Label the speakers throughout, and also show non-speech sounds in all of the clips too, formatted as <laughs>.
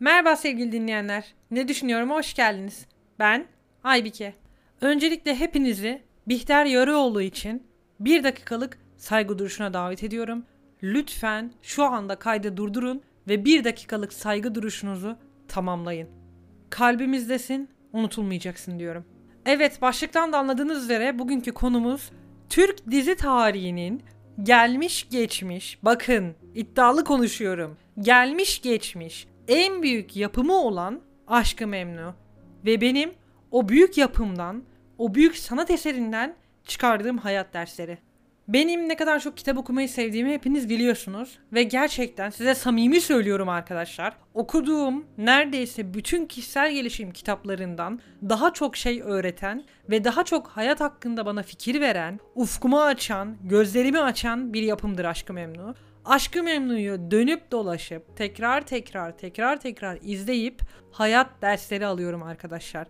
Speaker 1: Merhaba sevgili dinleyenler. Ne düşünüyorum? Hoş geldiniz. Ben Aybike. Öncelikle hepinizi Bihter Yarıoğlu için bir dakikalık saygı duruşuna davet ediyorum. Lütfen şu anda kaydı durdurun ve bir dakikalık saygı duruşunuzu tamamlayın. Kalbimizdesin, unutulmayacaksın diyorum. Evet başlıktan da anladığınız üzere bugünkü konumuz Türk dizi tarihinin gelmiş geçmiş bakın iddialı konuşuyorum. Gelmiş geçmiş en büyük yapımı olan Aşkı Memnu ve benim o büyük yapımdan, o büyük sanat eserinden çıkardığım hayat dersleri. Benim ne kadar çok kitap okumayı sevdiğimi hepiniz biliyorsunuz ve gerçekten size samimi söylüyorum arkadaşlar. Okuduğum neredeyse bütün kişisel gelişim kitaplarından daha çok şey öğreten ve daha çok hayat hakkında bana fikir veren, ufkumu açan, gözlerimi açan bir yapımdır Aşkı Memnu. Aşkı Memnu'yu dönüp dolaşıp tekrar tekrar tekrar tekrar izleyip hayat dersleri alıyorum arkadaşlar.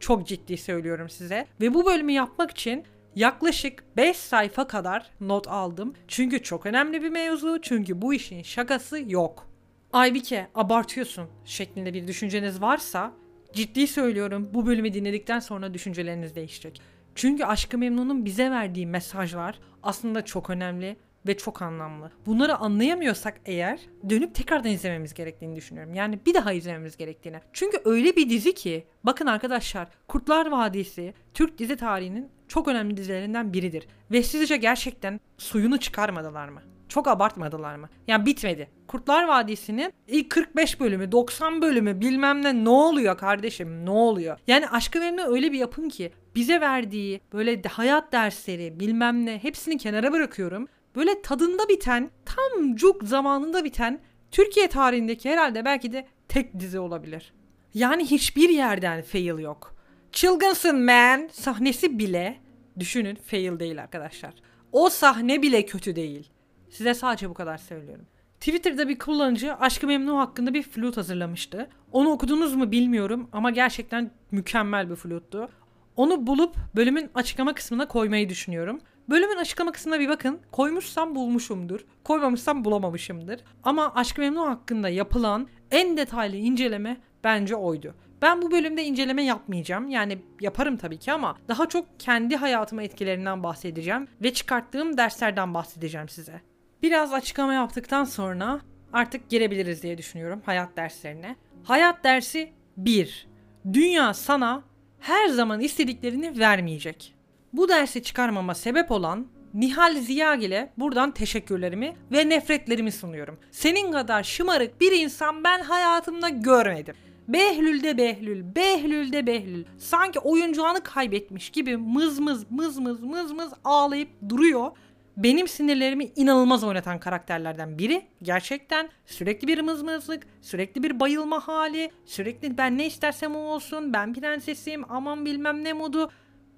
Speaker 1: Çok ciddi söylüyorum size. Ve bu bölümü yapmak için yaklaşık 5 sayfa kadar not aldım. Çünkü çok önemli bir mevzu. Çünkü bu işin şakası yok. Aybike abartıyorsun şeklinde bir düşünceniz varsa ciddi söylüyorum bu bölümü dinledikten sonra düşünceleriniz değişecek. Çünkü Aşkı Memnun'un bize verdiği mesajlar aslında çok önemli ve çok anlamlı. Bunları anlayamıyorsak eğer dönüp tekrardan izlememiz gerektiğini düşünüyorum. Yani bir daha izlememiz gerektiğini. Çünkü öyle bir dizi ki bakın arkadaşlar Kurtlar Vadisi Türk dizi tarihinin çok önemli dizilerinden biridir. Ve sizce gerçekten suyunu çıkarmadılar mı? Çok abartmadılar mı? Yani bitmedi. Kurtlar Vadisi'nin ilk 45 bölümü, 90 bölümü bilmem ne ne oluyor kardeşim ne oluyor? Yani Aşkı Memnu öyle bir yapım ki bize verdiği böyle hayat dersleri bilmem ne hepsini kenara bırakıyorum böyle tadında biten, tam cuk zamanında biten Türkiye tarihindeki herhalde belki de tek dizi olabilir. Yani hiçbir yerden fail yok. Çılgınsın man sahnesi bile düşünün fail değil arkadaşlar. O sahne bile kötü değil. Size sadece bu kadar söylüyorum. Twitter'da bir kullanıcı Aşkı Memnu hakkında bir flüt hazırlamıştı. Onu okudunuz mu bilmiyorum ama gerçekten mükemmel bir flüttü. Onu bulup bölümün açıklama kısmına koymayı düşünüyorum. Bölümün açıklama kısmına bir bakın. Koymuşsam bulmuşumdur. Koymamışsam bulamamışımdır. Ama Aşk Memnu hakkında yapılan en detaylı inceleme bence oydu. Ben bu bölümde inceleme yapmayacağım. Yani yaparım tabii ki ama daha çok kendi hayatıma etkilerinden bahsedeceğim ve çıkarttığım derslerden bahsedeceğim size. Biraz açıklama yaptıktan sonra artık girebiliriz diye düşünüyorum hayat derslerine. Hayat dersi 1. Dünya sana her zaman istediklerini vermeyecek. Bu dersi çıkarmama sebep olan Nihal Ziyagil'e buradan teşekkürlerimi ve nefretlerimi sunuyorum. Senin kadar şımarık bir insan ben hayatımda görmedim. Behlül de Behlül, Behlül de Behlül. Sanki oyuncağını kaybetmiş gibi mız mız mız mız mız mız ağlayıp duruyor. Benim sinirlerimi inanılmaz oynatan karakterlerden biri. Gerçekten sürekli bir mızmızlık, sürekli bir bayılma hali, sürekli ben ne istersem o olsun, ben prensesim, aman bilmem ne modu.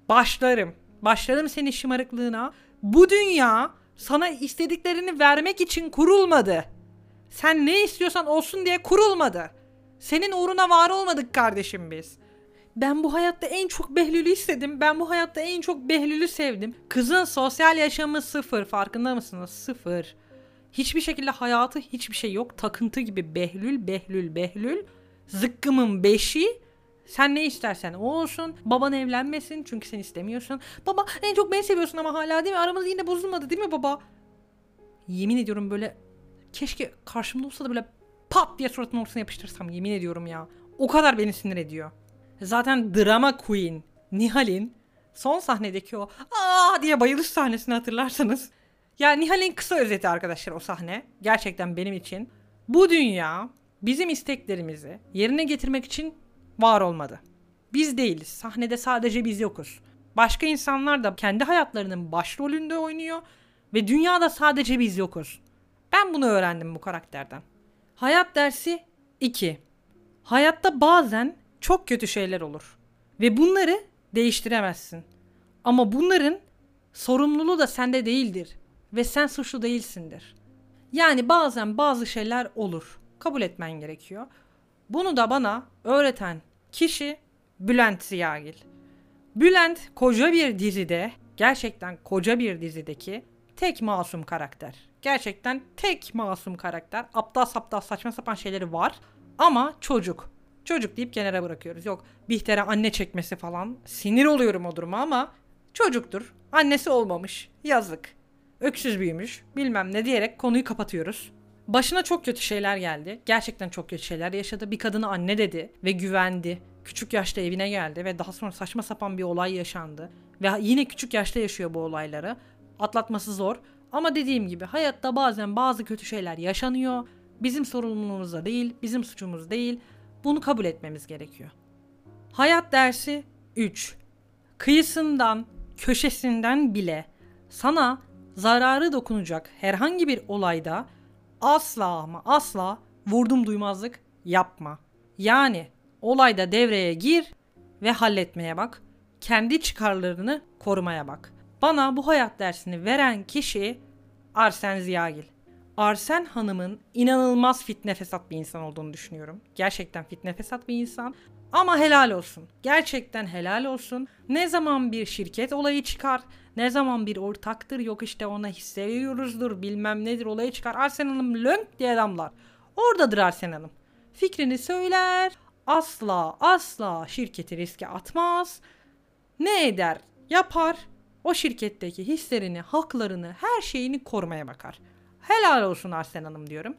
Speaker 1: Başlarım. Başladım senin şımarıklığına. Bu dünya sana istediklerini vermek için kurulmadı. Sen ne istiyorsan olsun diye kurulmadı. Senin uğruna var olmadık kardeşim biz. Ben bu hayatta en çok Behlül'ü istedim. Ben bu hayatta en çok Behlül'ü sevdim. Kızın sosyal yaşamı sıfır. Farkında mısınız? Sıfır. Hiçbir şekilde hayatı hiçbir şey yok. Takıntı gibi Behlül, Behlül, Behlül. Zıkkımın beşi sen ne istersen o olsun. Baban evlenmesin çünkü sen istemiyorsun. Baba en çok beni seviyorsun ama hala değil mi? Aramız yine bozulmadı değil mi baba? Yemin ediyorum böyle keşke karşımda olsa da böyle pat diye suratının ortasına yapıştırsam yemin ediyorum ya. O kadar beni sinir ediyor. Zaten drama queen Nihal'in son sahnedeki o aa diye bayılış sahnesini hatırlarsanız. Ya Nihal'in kısa özeti arkadaşlar o sahne. Gerçekten benim için. Bu dünya bizim isteklerimizi yerine getirmek için var olmadı. Biz değiliz. Sahnede sadece biz yokuz. Başka insanlar da kendi hayatlarının başrolünde oynuyor ve dünyada sadece biz yokuz. Ben bunu öğrendim bu karakterden. Hayat dersi 2. Hayatta bazen çok kötü şeyler olur ve bunları değiştiremezsin. Ama bunların sorumluluğu da sende değildir ve sen suçlu değilsindir. Yani bazen bazı şeyler olur. Kabul etmen gerekiyor. Bunu da bana öğreten kişi Bülent Ziyagil. Bülent koca bir dizide, gerçekten koca bir dizideki tek masum karakter. Gerçekten tek masum karakter. Aptal saptal saçma sapan şeyleri var. Ama çocuk. Çocuk deyip kenara bırakıyoruz. Yok Bihter'e anne çekmesi falan. Sinir oluyorum o duruma ama çocuktur. Annesi olmamış. Yazık. Öksüz büyümüş. Bilmem ne diyerek konuyu kapatıyoruz. Başına çok kötü şeyler geldi. Gerçekten çok kötü şeyler yaşadı. Bir kadına anne dedi ve güvendi. Küçük yaşta evine geldi ve daha sonra saçma sapan bir olay yaşandı. Ve yine küçük yaşta yaşıyor bu olayları. Atlatması zor. Ama dediğim gibi hayatta bazen bazı kötü şeyler yaşanıyor. Bizim sorumluluğumuz da değil, bizim suçumuz değil. Bunu kabul etmemiz gerekiyor. Hayat dersi 3. Kıyısından, köşesinden bile sana zararı dokunacak herhangi bir olayda asla ama asla vurdum duymazlık yapma. Yani olayda devreye gir ve halletmeye bak. Kendi çıkarlarını korumaya bak. Bana bu hayat dersini veren kişi Arsen Ziyagil. Arsen Hanım'ın inanılmaz fitne fesat bir insan olduğunu düşünüyorum. Gerçekten fitne fesat bir insan. Ama helal olsun. Gerçekten helal olsun. Ne zaman bir şirket olayı çıkar, ne zaman bir ortaktır yok işte ona hisse bilmem nedir olayı çıkar. Arsen Hanım lönk diye adamlar. Oradadır Arsen Hanım. Fikrini söyler, asla asla şirketi riske atmaz. Ne eder? Yapar. O şirketteki hislerini, haklarını, her şeyini korumaya bakar. Helal olsun Arsen Hanım diyorum.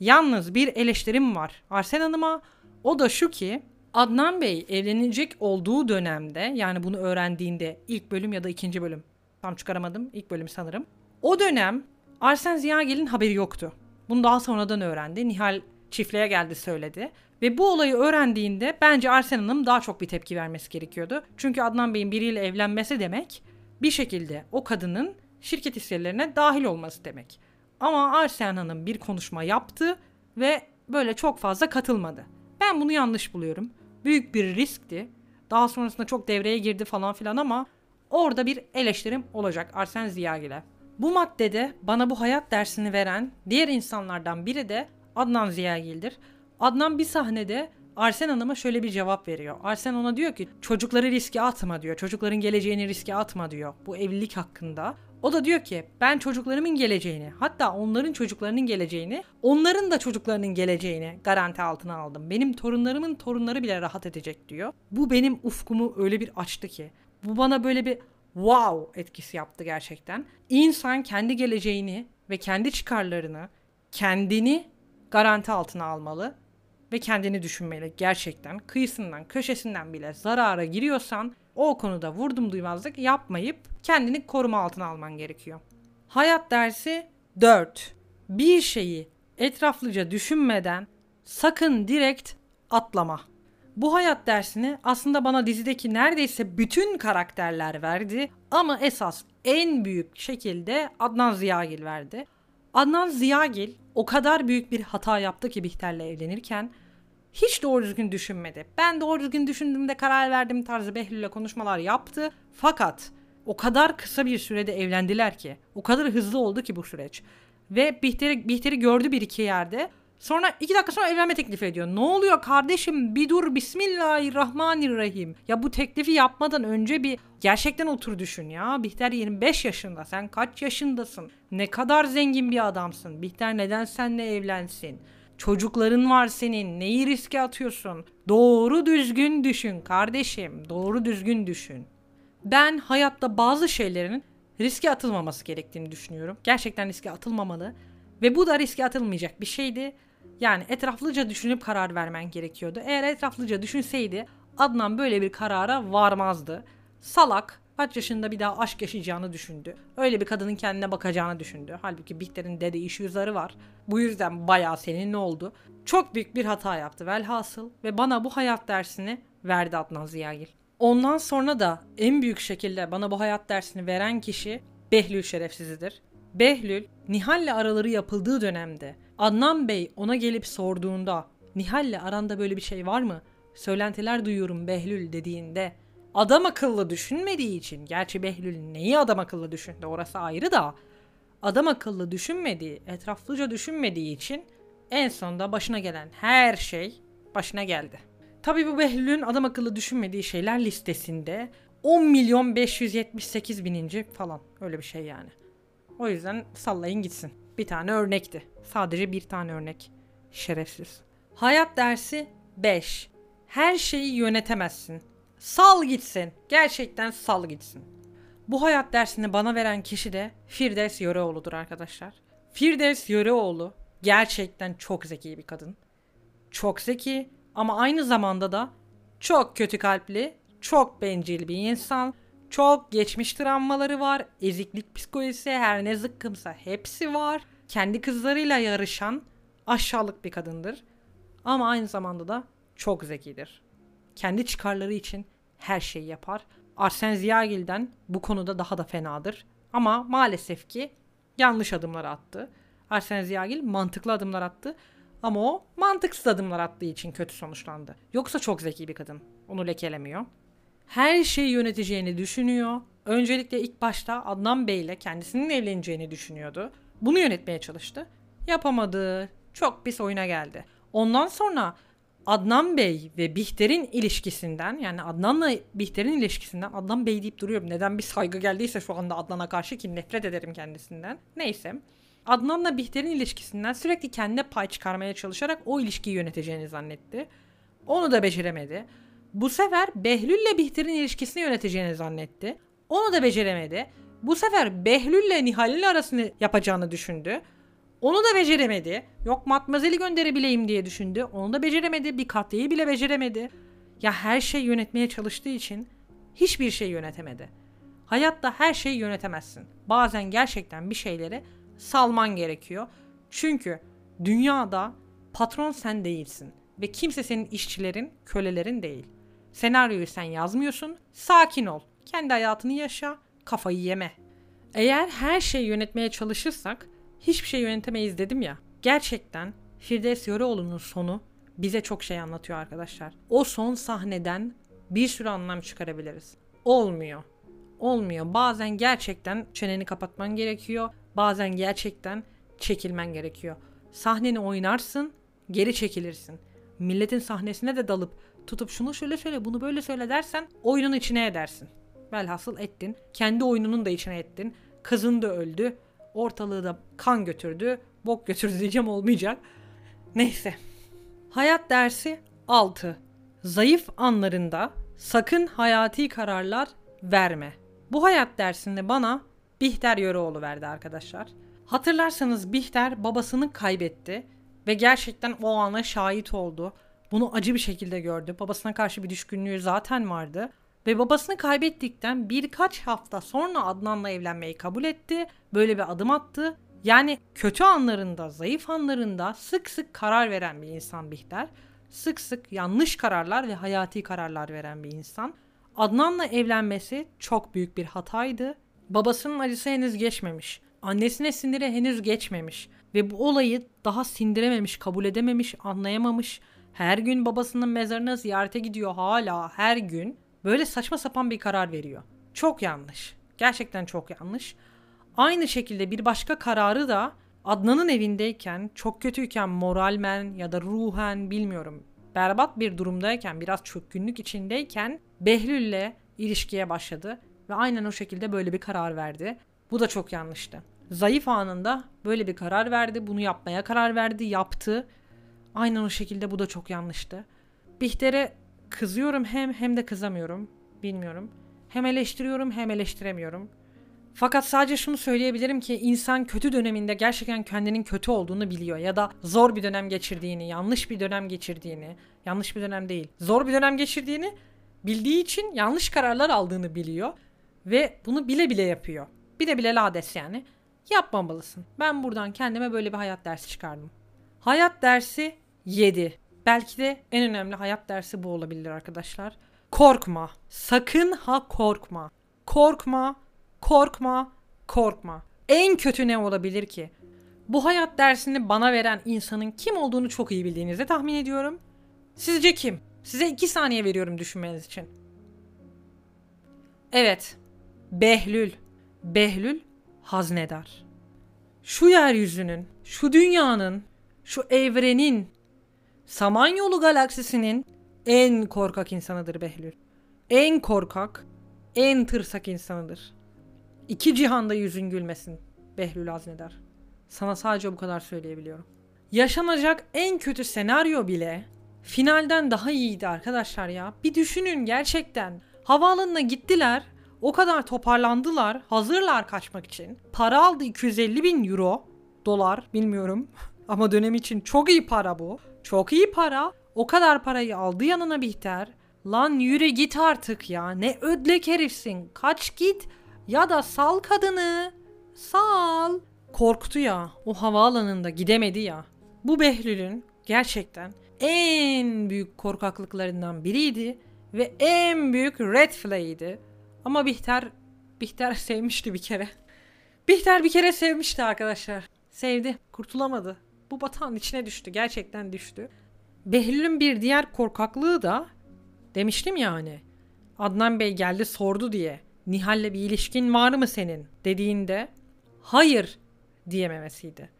Speaker 1: Yalnız bir eleştirim var Arsen Hanım'a. O da şu ki Adnan Bey evlenecek olduğu dönemde yani bunu öğrendiğinde ilk bölüm ya da ikinci bölüm tam çıkaramadım ilk bölüm sanırım. O dönem Arsen Ziyagil'in haberi yoktu. Bunu daha sonradan öğrendi. Nihal çiftliğe geldi söyledi. Ve bu olayı öğrendiğinde bence Arsen Hanım daha çok bir tepki vermesi gerekiyordu. Çünkü Adnan Bey'in biriyle evlenmesi demek bir şekilde o kadının şirket hisselerine dahil olması demek. Ama Arsen Hanım bir konuşma yaptı ve böyle çok fazla katılmadı. Ben bunu yanlış buluyorum. Büyük bir riskti. Daha sonrasında çok devreye girdi falan filan ama orada bir eleştirim olacak Arsen Ziyagil'e. Bu maddede bana bu hayat dersini veren diğer insanlardan biri de Adnan Ziyagil'dir. Adnan bir sahnede Arsen Hanım'a şöyle bir cevap veriyor. Arsen ona diyor ki çocukları riske atma diyor. Çocukların geleceğini riske atma diyor. Bu evlilik hakkında. O da diyor ki ben çocuklarımın geleceğini hatta onların çocuklarının geleceğini onların da çocuklarının geleceğini garanti altına aldım. Benim torunlarımın torunları bile rahat edecek diyor. Bu benim ufkumu öyle bir açtı ki. Bu bana böyle bir wow etkisi yaptı gerçekten. İnsan kendi geleceğini ve kendi çıkarlarını kendini garanti altına almalı ve kendini düşünmeli gerçekten. Kıyısından, köşesinden bile zarara giriyorsan o konuda vurdum duymazlık yapmayıp kendini koruma altına alman gerekiyor. Hayat dersi 4. Bir şeyi etraflıca düşünmeden sakın direkt atlama. Bu hayat dersini aslında bana dizideki neredeyse bütün karakterler verdi ama esas en büyük şekilde Adnan Ziyagil verdi. Adnan Ziyagil o kadar büyük bir hata yaptı ki Bihter'le evlenirken hiç doğru düzgün düşünmedi. Ben doğru düzgün düşündüğümde karar verdim tarzı Behlül'le konuşmalar yaptı. Fakat o kadar kısa bir sürede evlendiler ki. O kadar hızlı oldu ki bu süreç. Ve Bihter'i, Bihter'i gördü bir iki yerde. Sonra iki dakika sonra evlenme teklifi ediyor. Ne oluyor kardeşim bir dur Bismillahirrahmanirrahim. Ya bu teklifi yapmadan önce bir gerçekten otur düşün ya. Bihter 25 yaşında sen kaç yaşındasın? Ne kadar zengin bir adamsın. Bihter neden seninle evlensin? Çocukların var senin. Neyi riske atıyorsun? Doğru düzgün düşün kardeşim. Doğru düzgün düşün. Ben hayatta bazı şeylerin riske atılmaması gerektiğini düşünüyorum. Gerçekten riske atılmamalı. Ve bu da riske atılmayacak bir şeydi. Yani etraflıca düşünüp karar vermen gerekiyordu. Eğer etraflıca düşünseydi Adnan böyle bir karara varmazdı. Salak, kaç yaşında bir daha aşk yaşayacağını düşündü. Öyle bir kadının kendine bakacağını düşündü. Halbuki Bihter'in dede iş yüzleri var. Bu yüzden bayağı senin ne oldu? Çok büyük bir hata yaptı velhasıl ve bana bu hayat dersini verdi Adnan Ziyagil. Ondan sonra da en büyük şekilde bana bu hayat dersini veren kişi Behlül şerefsizidir. Behlül, Nihal'le araları yapıldığı dönemde Adnan Bey ona gelip sorduğunda Nihal'le aranda böyle bir şey var mı? Söylentiler duyuyorum Behlül dediğinde adam akıllı düşünmediği için gerçi Behlül neyi adam akıllı düşündü orası ayrı da adam akıllı düşünmediği, etraflıca düşünmediği için en sonunda başına gelen her şey başına geldi. Tabii bu Behlül'ün adam akıllı düşünmediği şeyler listesinde 10 milyon 578 bininci falan öyle bir şey yani. O yüzden sallayın gitsin. Bir tane örnekti. Sadece bir tane örnek. Şerefsiz. Hayat dersi 5. Her şeyi yönetemezsin. Sal gitsin. Gerçekten sal gitsin. Bu hayat dersini bana veren kişi de Firdevs Yöreoğlu'dur arkadaşlar. Firdevs Yöreoğlu gerçekten çok zeki bir kadın. Çok zeki ama aynı zamanda da çok kötü kalpli, çok bencil bir insan. Çok geçmiş travmaları var. Eziklik psikolojisi her ne zıkkımsa hepsi var. Kendi kızlarıyla yarışan aşağılık bir kadındır. Ama aynı zamanda da çok zekidir. Kendi çıkarları için her şeyi yapar. Arsen Ziyagil'den bu konuda daha da fenadır. Ama maalesef ki yanlış adımlar attı. Arsen Ziyagil mantıklı adımlar attı. Ama o mantıksız adımlar attığı için kötü sonuçlandı. Yoksa çok zeki bir kadın. Onu lekelemiyor. Her şeyi yöneteceğini düşünüyor. Öncelikle ilk başta Adnan Bey ile kendisinin evleneceğini düşünüyordu. Bunu yönetmeye çalıştı. Yapamadı. Çok pis oyuna geldi. Ondan sonra Adnan Bey ve Bihter'in ilişkisinden yani Adnan'la Bihter'in ilişkisinden Adnan Bey deyip duruyorum. Neden bir saygı geldiyse şu anda Adnan'a karşı ki nefret ederim kendisinden. Neyse. Adnan'la Bihter'in ilişkisinden sürekli kendine pay çıkarmaya çalışarak o ilişkiyi yöneteceğini zannetti. Onu da beceremedi. Bu sefer Behlül'le Bihter'in ilişkisini yöneteceğini zannetti. Onu da beceremedi. Bu sefer Behlül'le Nihal'in arasını yapacağını düşündü. Onu da beceremedi. Yok matmazeli gönderebileyim diye düşündü. Onu da beceremedi. Bir katliyi bile beceremedi. Ya her şey yönetmeye çalıştığı için hiçbir şey yönetemedi. Hayatta her şeyi yönetemezsin. Bazen gerçekten bir şeyleri salman gerekiyor. Çünkü dünyada patron sen değilsin ve kimse senin işçilerin, kölelerin değil. Senaryoyu sen yazmıyorsun. Sakin ol. Kendi hayatını yaşa. Kafayı yeme. Eğer her şeyi yönetmeye çalışırsak hiçbir şey yönetemeyiz dedim ya. Gerçekten Firdevs Yöreoğlu'nun sonu bize çok şey anlatıyor arkadaşlar. O son sahneden bir sürü anlam çıkarabiliriz. Olmuyor. Olmuyor. Bazen gerçekten çeneni kapatman gerekiyor. Bazen gerçekten çekilmen gerekiyor. Sahneni oynarsın, geri çekilirsin. Milletin sahnesine de dalıp tutup şunu şöyle söyle, bunu böyle söyle dersen oyunun içine edersin. Velhasıl ettin. Kendi oyununun da içine ettin. Kızın da öldü. Ortalığı da kan götürdü. Bok götürdü diyeceğim olmayacak. Neyse. Hayat dersi 6. Zayıf anlarında sakın hayati kararlar verme. Bu hayat dersinde bana Bihter Yöreoğlu verdi arkadaşlar. Hatırlarsanız Bihter babasını kaybetti ve gerçekten o ana şahit oldu. Bunu acı bir şekilde gördü. Babasına karşı bir düşkünlüğü zaten vardı. Ve babasını kaybettikten birkaç hafta sonra Adnan'la evlenmeyi kabul etti. Böyle bir adım attı. Yani kötü anlarında, zayıf anlarında sık sık karar veren bir insan Bihter. Sık sık yanlış kararlar ve hayati kararlar veren bir insan. Adnan'la evlenmesi çok büyük bir hataydı. Babasının acısı henüz geçmemiş. Annesine siniri henüz geçmemiş. Ve bu olayı daha sindirememiş, kabul edememiş, anlayamamış. Her gün babasının mezarına ziyarete gidiyor hala her gün. Böyle saçma sapan bir karar veriyor. Çok yanlış. Gerçekten çok yanlış. Aynı şekilde bir başka kararı da Adnan'ın evindeyken, çok kötüyken moralmen ya da ruhen bilmiyorum berbat bir durumdayken, biraz çökkünlük içindeyken Behlül'le ilişkiye başladı ve aynen o şekilde böyle bir karar verdi. Bu da çok yanlıştı. Zayıf anında böyle bir karar verdi, bunu yapmaya karar verdi, yaptı. Aynen o şekilde bu da çok yanlıştı. Bihter'e kızıyorum hem hem de kızamıyorum. Bilmiyorum. Hem eleştiriyorum hem eleştiremiyorum. Fakat sadece şunu söyleyebilirim ki insan kötü döneminde gerçekten kendinin kötü olduğunu biliyor ya da zor bir dönem geçirdiğini, yanlış bir dönem geçirdiğini, yanlış bir dönem değil, zor bir dönem geçirdiğini bildiği için yanlış kararlar aldığını biliyor ve bunu bile bile yapıyor. Bile bile lades yani. Yapmamalısın. Ben buradan kendime böyle bir hayat dersi çıkardım. Hayat dersi 7. Belki de en önemli hayat dersi bu olabilir arkadaşlar. Korkma. Sakın ha korkma. Korkma, korkma, korkma. En kötü ne olabilir ki? Bu hayat dersini bana veren insanın kim olduğunu çok iyi bildiğinizi tahmin ediyorum. Sizce kim? Size iki saniye veriyorum düşünmeniz için. Evet. Behlül. Behlül haznedar. Şu yeryüzünün, şu dünyanın, şu evrenin, Samanyolu galaksisinin en korkak insanıdır Behlül. En korkak, en tırsak insanıdır. İki cihanda yüzün gülmesin Behlül Haznedar. Sana sadece bu kadar söyleyebiliyorum. yaşanacak en kötü senaryo bile finalden daha iyiydi arkadaşlar ya. Bir düşünün gerçekten. Havaalanına gittiler. O kadar toparlandılar. Hazırlar kaçmak için. Para aldı 250 bin euro. Dolar bilmiyorum. <laughs> Ama dönem için çok iyi para bu. Çok iyi para. O kadar parayı aldı yanına Bihter. Lan yürü git artık ya. Ne ödlek herifsin. Kaç git. Ya da sal kadını. Sal. Korktu ya. O havaalanında gidemedi ya. Bu Behlül'ün gerçekten en büyük korkaklıklarından biriydi ve en büyük red flag'iydi. Ama Bihter Bihter <laughs> sevmişti bir kere. Bihter bir kere sevmişti arkadaşlar. Sevdi, kurtulamadı. Bu batağın içine düştü, gerçekten düştü. Behlül'ün bir diğer korkaklığı da demiştim ya hani Adnan Bey geldi sordu diye Nihal'le bir ilişkin var mı senin dediğinde hayır diyememesiydi.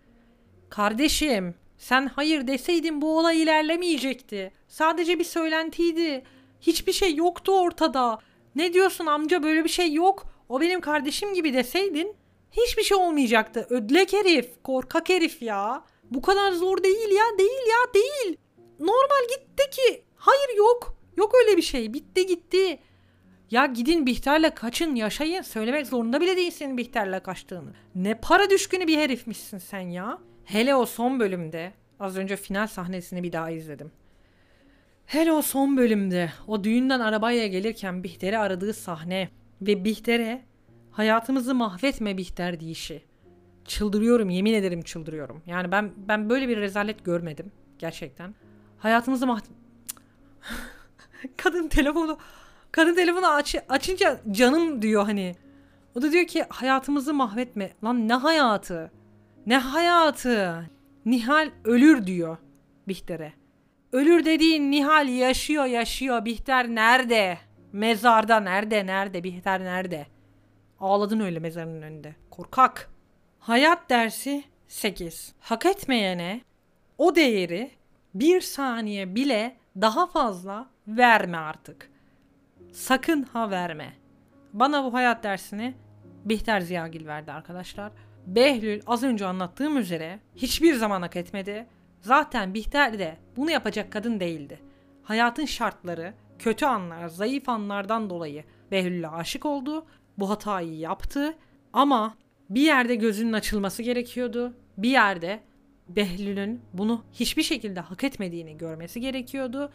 Speaker 1: Kardeşim sen hayır deseydin bu olay ilerlemeyecekti. Sadece bir söylentiydi. Hiçbir şey yoktu ortada. Ne diyorsun amca böyle bir şey yok. O benim kardeşim gibi deseydin hiçbir şey olmayacaktı. Ödlek herif, korkak herif ya. Bu kadar zor değil ya, değil ya, değil. Normal gitti ki. Hayır yok. Yok öyle bir şey. Bitti gitti. Ya gidin Bihter'le kaçın yaşayın. Söylemek zorunda bile değilsin Bihter'le kaçtığını. Ne para düşkünü bir herifmişsin sen ya. Hele o son bölümde az önce final sahnesini bir daha izledim. Hele o son bölümde o düğünden arabaya gelirken Bihter'i aradığı sahne ve Bihter'e hayatımızı mahvetme Bihter deyişi. Çıldırıyorum yemin ederim çıldırıyorum. Yani ben ben böyle bir rezalet görmedim gerçekten. Hayatımızı mah... <laughs> kadın telefonu kadın telefonu aç, açınca canım diyor hani. O da diyor ki hayatımızı mahvetme. Lan ne hayatı? Ne hayatı? Nihal ölür diyor Bihter'e. Ölür dediğin Nihal yaşıyor yaşıyor. Bihter nerede? Mezarda nerede nerede? Bihter nerede? Ağladın öyle mezarın önünde. Korkak. Hayat dersi 8. Hak etmeyene o değeri bir saniye bile daha fazla verme artık. Sakın ha verme. Bana bu hayat dersini Bihter Ziyagil verdi arkadaşlar. Behlül az önce anlattığım üzere hiçbir zaman hak etmedi. Zaten Bihter de bunu yapacak kadın değildi. Hayatın şartları, kötü anlar, zayıf anlardan dolayı Behlül'e aşık oldu. Bu hatayı yaptı ama bir yerde gözünün açılması gerekiyordu. Bir yerde Behlül'ün bunu hiçbir şekilde hak etmediğini görmesi gerekiyordu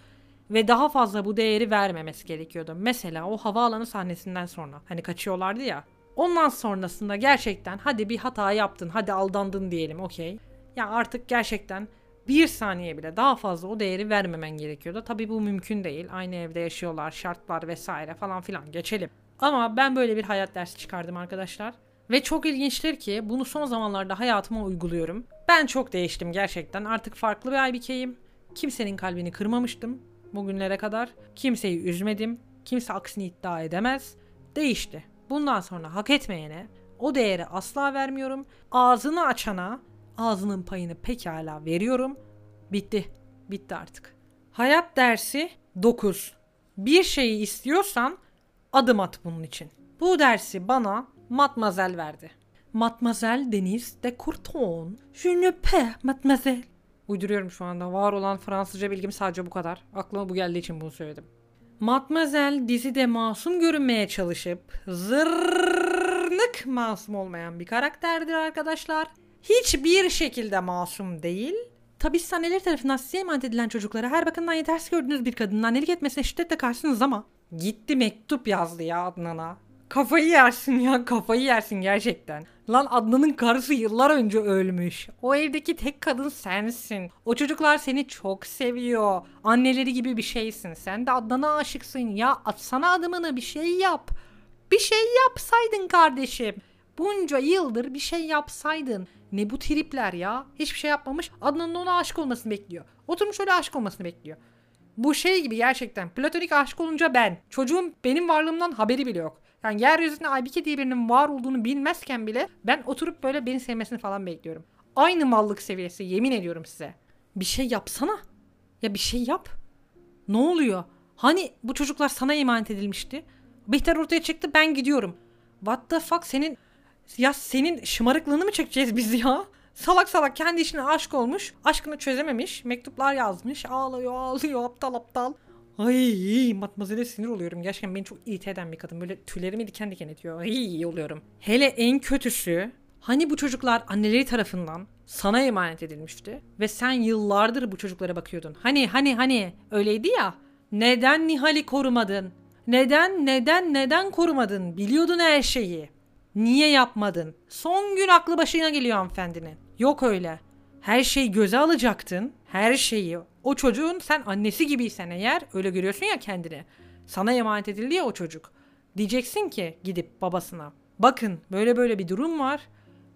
Speaker 1: ve daha fazla bu değeri vermemesi gerekiyordu. Mesela o havaalanı sahnesinden sonra hani kaçıyorlardı ya. Ondan sonrasında gerçekten hadi bir hata yaptın, hadi aldandın diyelim okey. Ya artık gerçekten bir saniye bile daha fazla o değeri vermemen gerekiyordu. Tabii bu mümkün değil. Aynı evde yaşıyorlar, şartlar vesaire falan filan geçelim. Ama ben böyle bir hayat dersi çıkardım arkadaşlar. Ve çok ilginçtir ki bunu son zamanlarda hayatıma uyguluyorum. Ben çok değiştim gerçekten. Artık farklı bir Aybike'yim. Kimsenin kalbini kırmamıştım bugünlere kadar. Kimseyi üzmedim. Kimse aksini iddia edemez. Değişti. Bundan sonra hak etmeyene o değeri asla vermiyorum. Ağzını açana ağzının payını pekala veriyorum. Bitti. Bitti artık. Hayat dersi 9. Bir şeyi istiyorsan adım at bunun için. Bu dersi bana Matmazel verdi. Matmazel Deniz de Courton. Je ne peux, mademoiselle. Uyduruyorum şu anda. Var olan Fransızca bilgim sadece bu kadar. Aklıma bu geldiği için bunu söyledim. Matmazel dizide masum görünmeye çalışıp zırnık masum olmayan bir karakterdir arkadaşlar. Hiçbir şekilde masum değil. Tabi anneleri tarafından size emanet edilen çocuklara her bakımdan yetersiz gördüğünüz bir kadının annelik etmesine şiddetle karşısınız ama gitti mektup yazdı ya Adnan'a. Kafayı yersin ya kafayı yersin gerçekten. Lan Adnan'ın karısı yıllar önce ölmüş. O evdeki tek kadın sensin. O çocuklar seni çok seviyor. Anneleri gibi bir şeysin. Sen de Adnan'a aşıksın ya. Atsana adımını bir şey yap. Bir şey yapsaydın kardeşim. Bunca yıldır bir şey yapsaydın. Ne bu tripler ya? Hiçbir şey yapmamış. Adnan'ın ona aşık olmasını bekliyor. Oturmuş öyle aşık olmasını bekliyor. Bu şey gibi gerçekten. Platonik aşık olunca ben. Çocuğun benim varlığımdan haberi bile yok. Yani yeryüzünde Aybike diye birinin var olduğunu bilmezken bile ben oturup böyle beni sevmesini falan bekliyorum. Aynı mallık seviyesi yemin ediyorum size. Bir şey yapsana. Ya bir şey yap. Ne oluyor? Hani bu çocuklar sana emanet edilmişti? Bihter ortaya çıktı ben gidiyorum. What the fuck senin ya senin şımarıklığını mı çekeceğiz biz ya? Salak salak kendi işine aşk olmuş. Aşkını çözememiş. Mektuplar yazmış. Ağlıyor ağlıyor aptal aptal. Ay matmazele sinir oluyorum. Gerçekten beni çok it eden bir kadın. Böyle tüylerimi diken diken ediyor. Ay oluyorum. Hele en kötüsü hani bu çocuklar anneleri tarafından sana emanet edilmişti ve sen yıllardır bu çocuklara bakıyordun. Hani hani hani öyleydi ya. Neden Nihal'i korumadın? Neden neden neden korumadın? Biliyordun her şeyi. Niye yapmadın? Son gün aklı başına geliyor hanımefendinin. Yok öyle. Her şeyi göze alacaktın. Her şeyi. O çocuğun sen annesi gibiysen eğer öyle görüyorsun ya kendini. Sana emanet edildi ya o çocuk. Diyeceksin ki gidip babasına. Bakın böyle böyle bir durum var.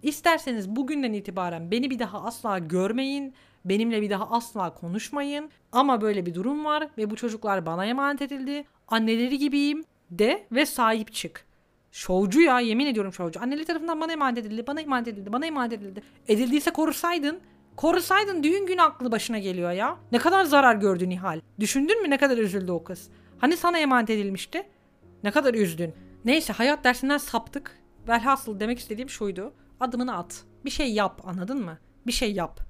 Speaker 1: İsterseniz bugünden itibaren beni bir daha asla görmeyin. Benimle bir daha asla konuşmayın. Ama böyle bir durum var ve bu çocuklar bana emanet edildi. Anneleri gibiyim de ve sahip çık. Şovcu ya yemin ediyorum şovcu. Anneleri tarafından bana emanet edildi, bana emanet edildi, bana emanet edildi. Edildiyse korusaydın. Korusaydın düğün gün aklı başına geliyor ya. Ne kadar zarar gördü Nihal. Düşündün mü ne kadar üzüldü o kız. Hani sana emanet edilmişti? Ne kadar üzdün. Neyse hayat dersinden saptık. Velhasıl demek istediğim şuydu. Adımını at. Bir şey yap anladın mı? Bir şey yap.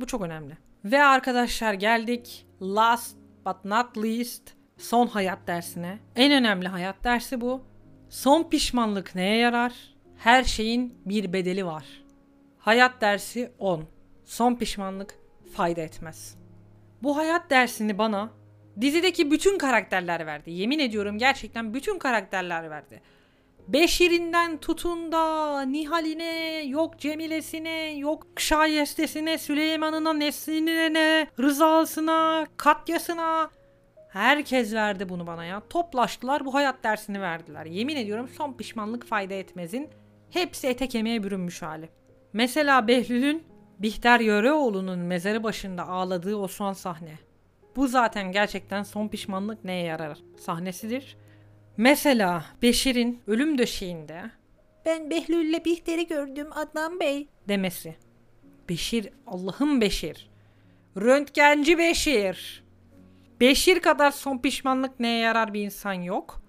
Speaker 1: Bu çok önemli. Ve arkadaşlar geldik last but not least son hayat dersine. En önemli hayat dersi bu. Son pişmanlık neye yarar? Her şeyin bir bedeli var. Hayat dersi 10. Son pişmanlık fayda etmez. Bu hayat dersini bana dizideki bütün karakterler verdi. Yemin ediyorum gerçekten bütün karakterler verdi. Beşir'inden tutun da Nihal'ine, yok Cemile'sine, yok Şayestesine, Süleyman'ına, Nesrin'ine, Rıza'sına, Katya'sına. Herkes verdi bunu bana ya. Toplaştılar bu hayat dersini verdiler. Yemin ediyorum son pişmanlık fayda etmezin. Hepsi ete kemiğe bürünmüş hali. Mesela Behlül'ün Bihter Yöreoğlu'nun mezarı başında ağladığı o son sahne. Bu zaten gerçekten son pişmanlık neye yarar sahnesidir. Mesela Beşir'in ölüm döşeğinde ben Behlül'le Bihter'i gördüm Adnan Bey demesi. Beşir Allah'ım Beşir. Röntgenci Beşir. Beşir kadar son pişmanlık neye yarar bir insan yok.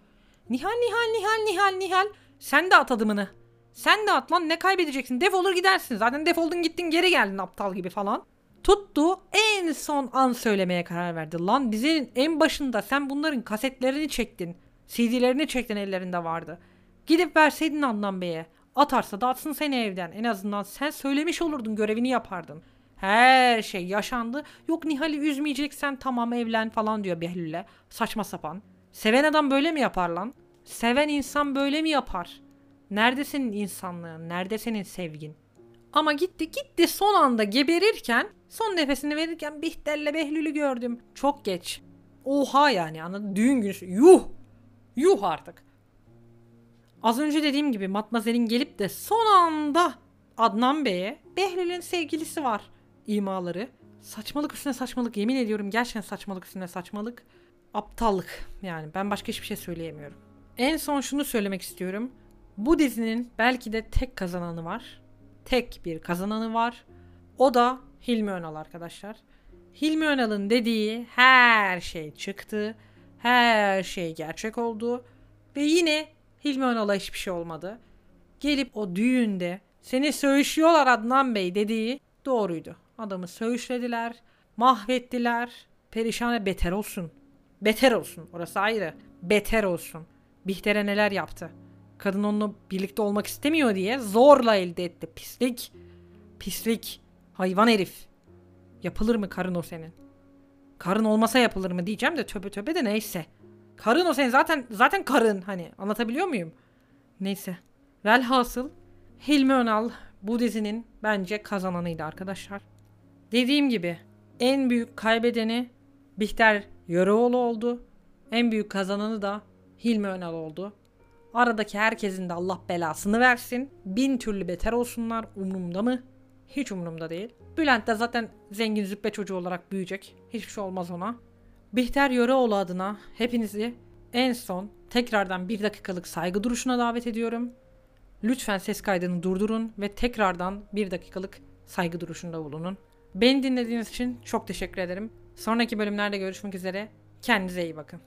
Speaker 1: Nihal Nihal Nihal Nihal Nihal sen de at adımını. Sen de at lan ne kaybedeceksin defolur gidersin. Zaten defoldun gittin geri geldin aptal gibi falan. Tuttu en son an söylemeye karar verdi. Lan dizinin en başında sen bunların kasetlerini çektin. CD'lerini çektin ellerinde vardı. Gidip verseydin Adnan Bey'e. Atarsa da atsın seni evden. En azından sen söylemiş olurdun görevini yapardın. Her şey yaşandı. Yok Nihal'i üzmeyeceksen tamam evlen falan diyor Behlül'e. Saçma sapan. Seven adam böyle mi yapar lan? Seven insan böyle mi yapar? Nerede senin insanlığın? Nerede senin sevgin? Ama gitti gitti son anda geberirken son nefesini verirken Bihter'le Behlül'ü gördüm. Çok geç. Oha yani anladın düğün günü. Yuh! Yuh artık. Az önce dediğim gibi Matmazel'in gelip de son anda Adnan Bey'e Behlül'ün sevgilisi var imaları. Saçmalık üstüne saçmalık yemin ediyorum gerçekten saçmalık üstüne saçmalık. Aptallık yani ben başka hiçbir şey söyleyemiyorum. En son şunu söylemek istiyorum. Bu dizinin belki de tek kazananı var. Tek bir kazananı var. O da Hilmi Önal arkadaşlar. Hilmi Önal'ın dediği her şey çıktı. Her şey gerçek oldu. Ve yine Hilmi Önal'a hiçbir şey olmadı. Gelip o düğünde seni söğüşüyorlar Adnan Bey dediği doğruydu. Adamı söğüşlediler, mahvettiler. Perişane beter olsun. Beter olsun. Orası ayrı. Beter olsun. Bihter'e neler yaptı. Kadın onunla birlikte olmak istemiyor diye zorla elde etti. Pislik. Pislik. Hayvan herif. Yapılır mı karın o senin? Karın olmasa yapılır mı diyeceğim de töbe töbe de neyse. Karın o senin zaten zaten karın hani anlatabiliyor muyum? Neyse. Velhasıl Hilmi Önal bu dizinin bence kazananıydı arkadaşlar. Dediğim gibi en büyük kaybedeni Bihter Yöreoğlu oldu. En büyük kazananı da Hilmi Önal oldu. Aradaki herkesin de Allah belasını versin. Bin türlü beter olsunlar. Umrumda mı? Hiç umurumda değil. Bülent de zaten zengin züppe çocuğu olarak büyüyecek. Hiçbir şey olmaz ona. Bihter Yöreoğlu adına hepinizi en son tekrardan bir dakikalık saygı duruşuna davet ediyorum. Lütfen ses kaydını durdurun ve tekrardan bir dakikalık saygı duruşunda bulunun. Beni dinlediğiniz için çok teşekkür ederim. Sonraki bölümlerde görüşmek üzere. Kendinize iyi bakın.